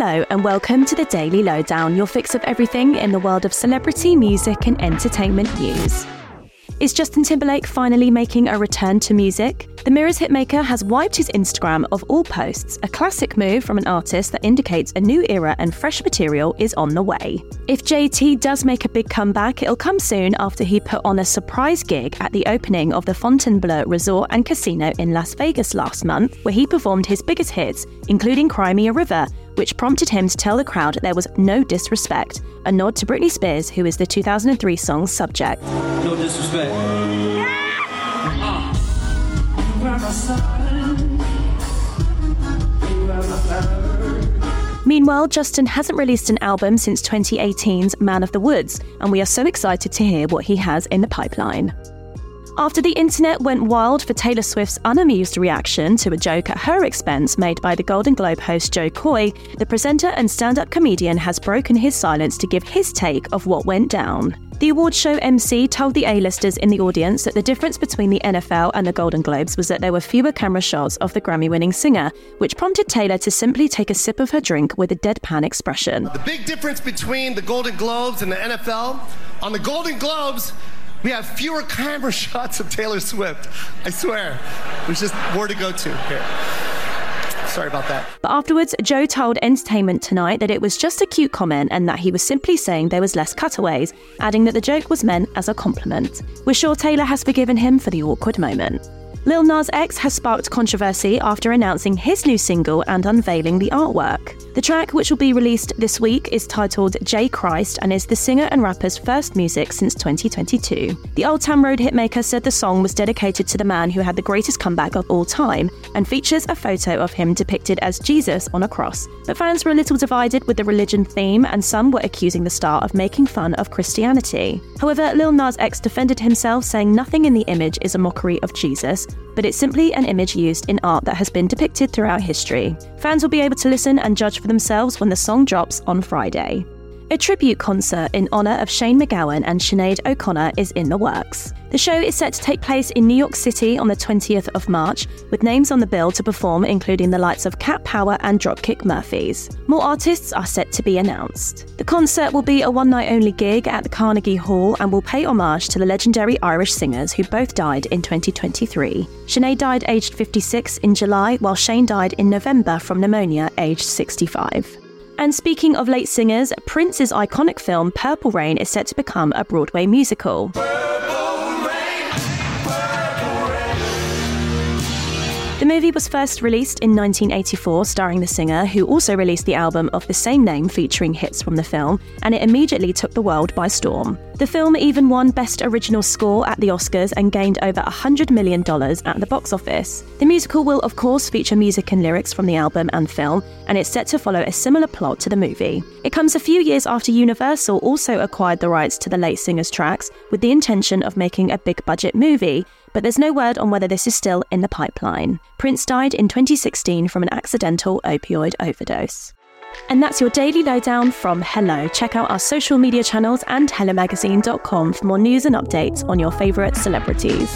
Hello, and welcome to the Daily Lowdown, your fix of everything in the world of celebrity, music, and entertainment news. Is Justin Timberlake finally making a return to music? The Mirrors hitmaker has wiped his Instagram of all posts, a classic move from an artist that indicates a new era and fresh material is on the way. If JT does make a big comeback, it'll come soon after he put on a surprise gig at the opening of the Fontainebleau Resort and Casino in Las Vegas last month, where he performed his biggest hits, including Cry Me a River, which prompted him to tell the crowd there was no disrespect, a nod to Britney Spears, who is the 2003 song's subject. No disrespect. Meanwhile, Justin hasn't released an album since 2018's Man of the Woods, and we are so excited to hear what he has in the pipeline. After the internet went wild for Taylor Swift's unamused reaction to a joke at her expense made by the Golden Globe host Jo Koy, the presenter and stand up comedian has broken his silence to give his take of what went down. The awards show MC told the A-listers in the audience that the difference between the NFL and the Golden Globes was that there were fewer camera shots of the Grammy-winning singer, which prompted Taylor to simply take a sip of her drink with a deadpan expression. The big difference between the Golden Globes and the NFL, on the Golden Globes, we have fewer camera shots of Taylor Swift. I swear. There's just more to go to here. Sorry about that. But afterwards, Jo told Entertainment Tonight that it was just a cute comment and that he was simply saying there was less cutaways, adding that the joke was meant as a compliment. We're sure Taylor has forgiven him for the awkward moment. Lil Nas X has sparked controversy after announcing his new single and unveiling the artwork. The track, which will be released this week, is titled J Christ and is the singer and rapper's first music since 2022. The Old Town Road hitmaker said the song was dedicated to the man who had the greatest comeback of all time and features a photo of him depicted as Jesus on a cross. But fans were a little divided with the religion theme, and some were accusing the star of making fun of Christianity. However, Lil Nas X defended himself, saying nothing in the image is a mockery of Jesus, but it's simply an image used in art that has been depicted throughout history. Fans will be able to listen and judge for themselves when the song drops on Friday. A tribute concert in honour of Shane MacGowan and Sinead O'Connor is in the works. The show is set to take place in New York City on the 20th of March, with names on the bill to perform including the likes of Cat Power and Dropkick Murphys. More artists are set to be announced. The concert will be a one night only gig at the Carnegie Hall and will pay homage to the legendary Irish singers who both died in 2023. Sinead died aged 56 in July, while Shane died in November from pneumonia aged 65. And speaking of late singers, Prince's iconic film Purple Rain is set to become a Broadway musical. Movie was first released in 1984, starring the singer, who also released the album of the same name featuring hits from the film, and it immediately took the world by storm. The film even won Best Original Score at the Oscars and gained over $100 million at the box office. The musical will, of course, feature music and lyrics from the album and film, and it's set to follow a similar plot to the movie. It comes a few years after Universal also acquired the rights to the late singer's tracks with the intention of making a big budget movie, but there's no word on whether this is still in the pipeline. Prince died in 2016 from an accidental opioid overdose. And that's your daily lowdown from Hello. Check out our social media channels and HelloMagazine.com for more news and updates on your favourite celebrities.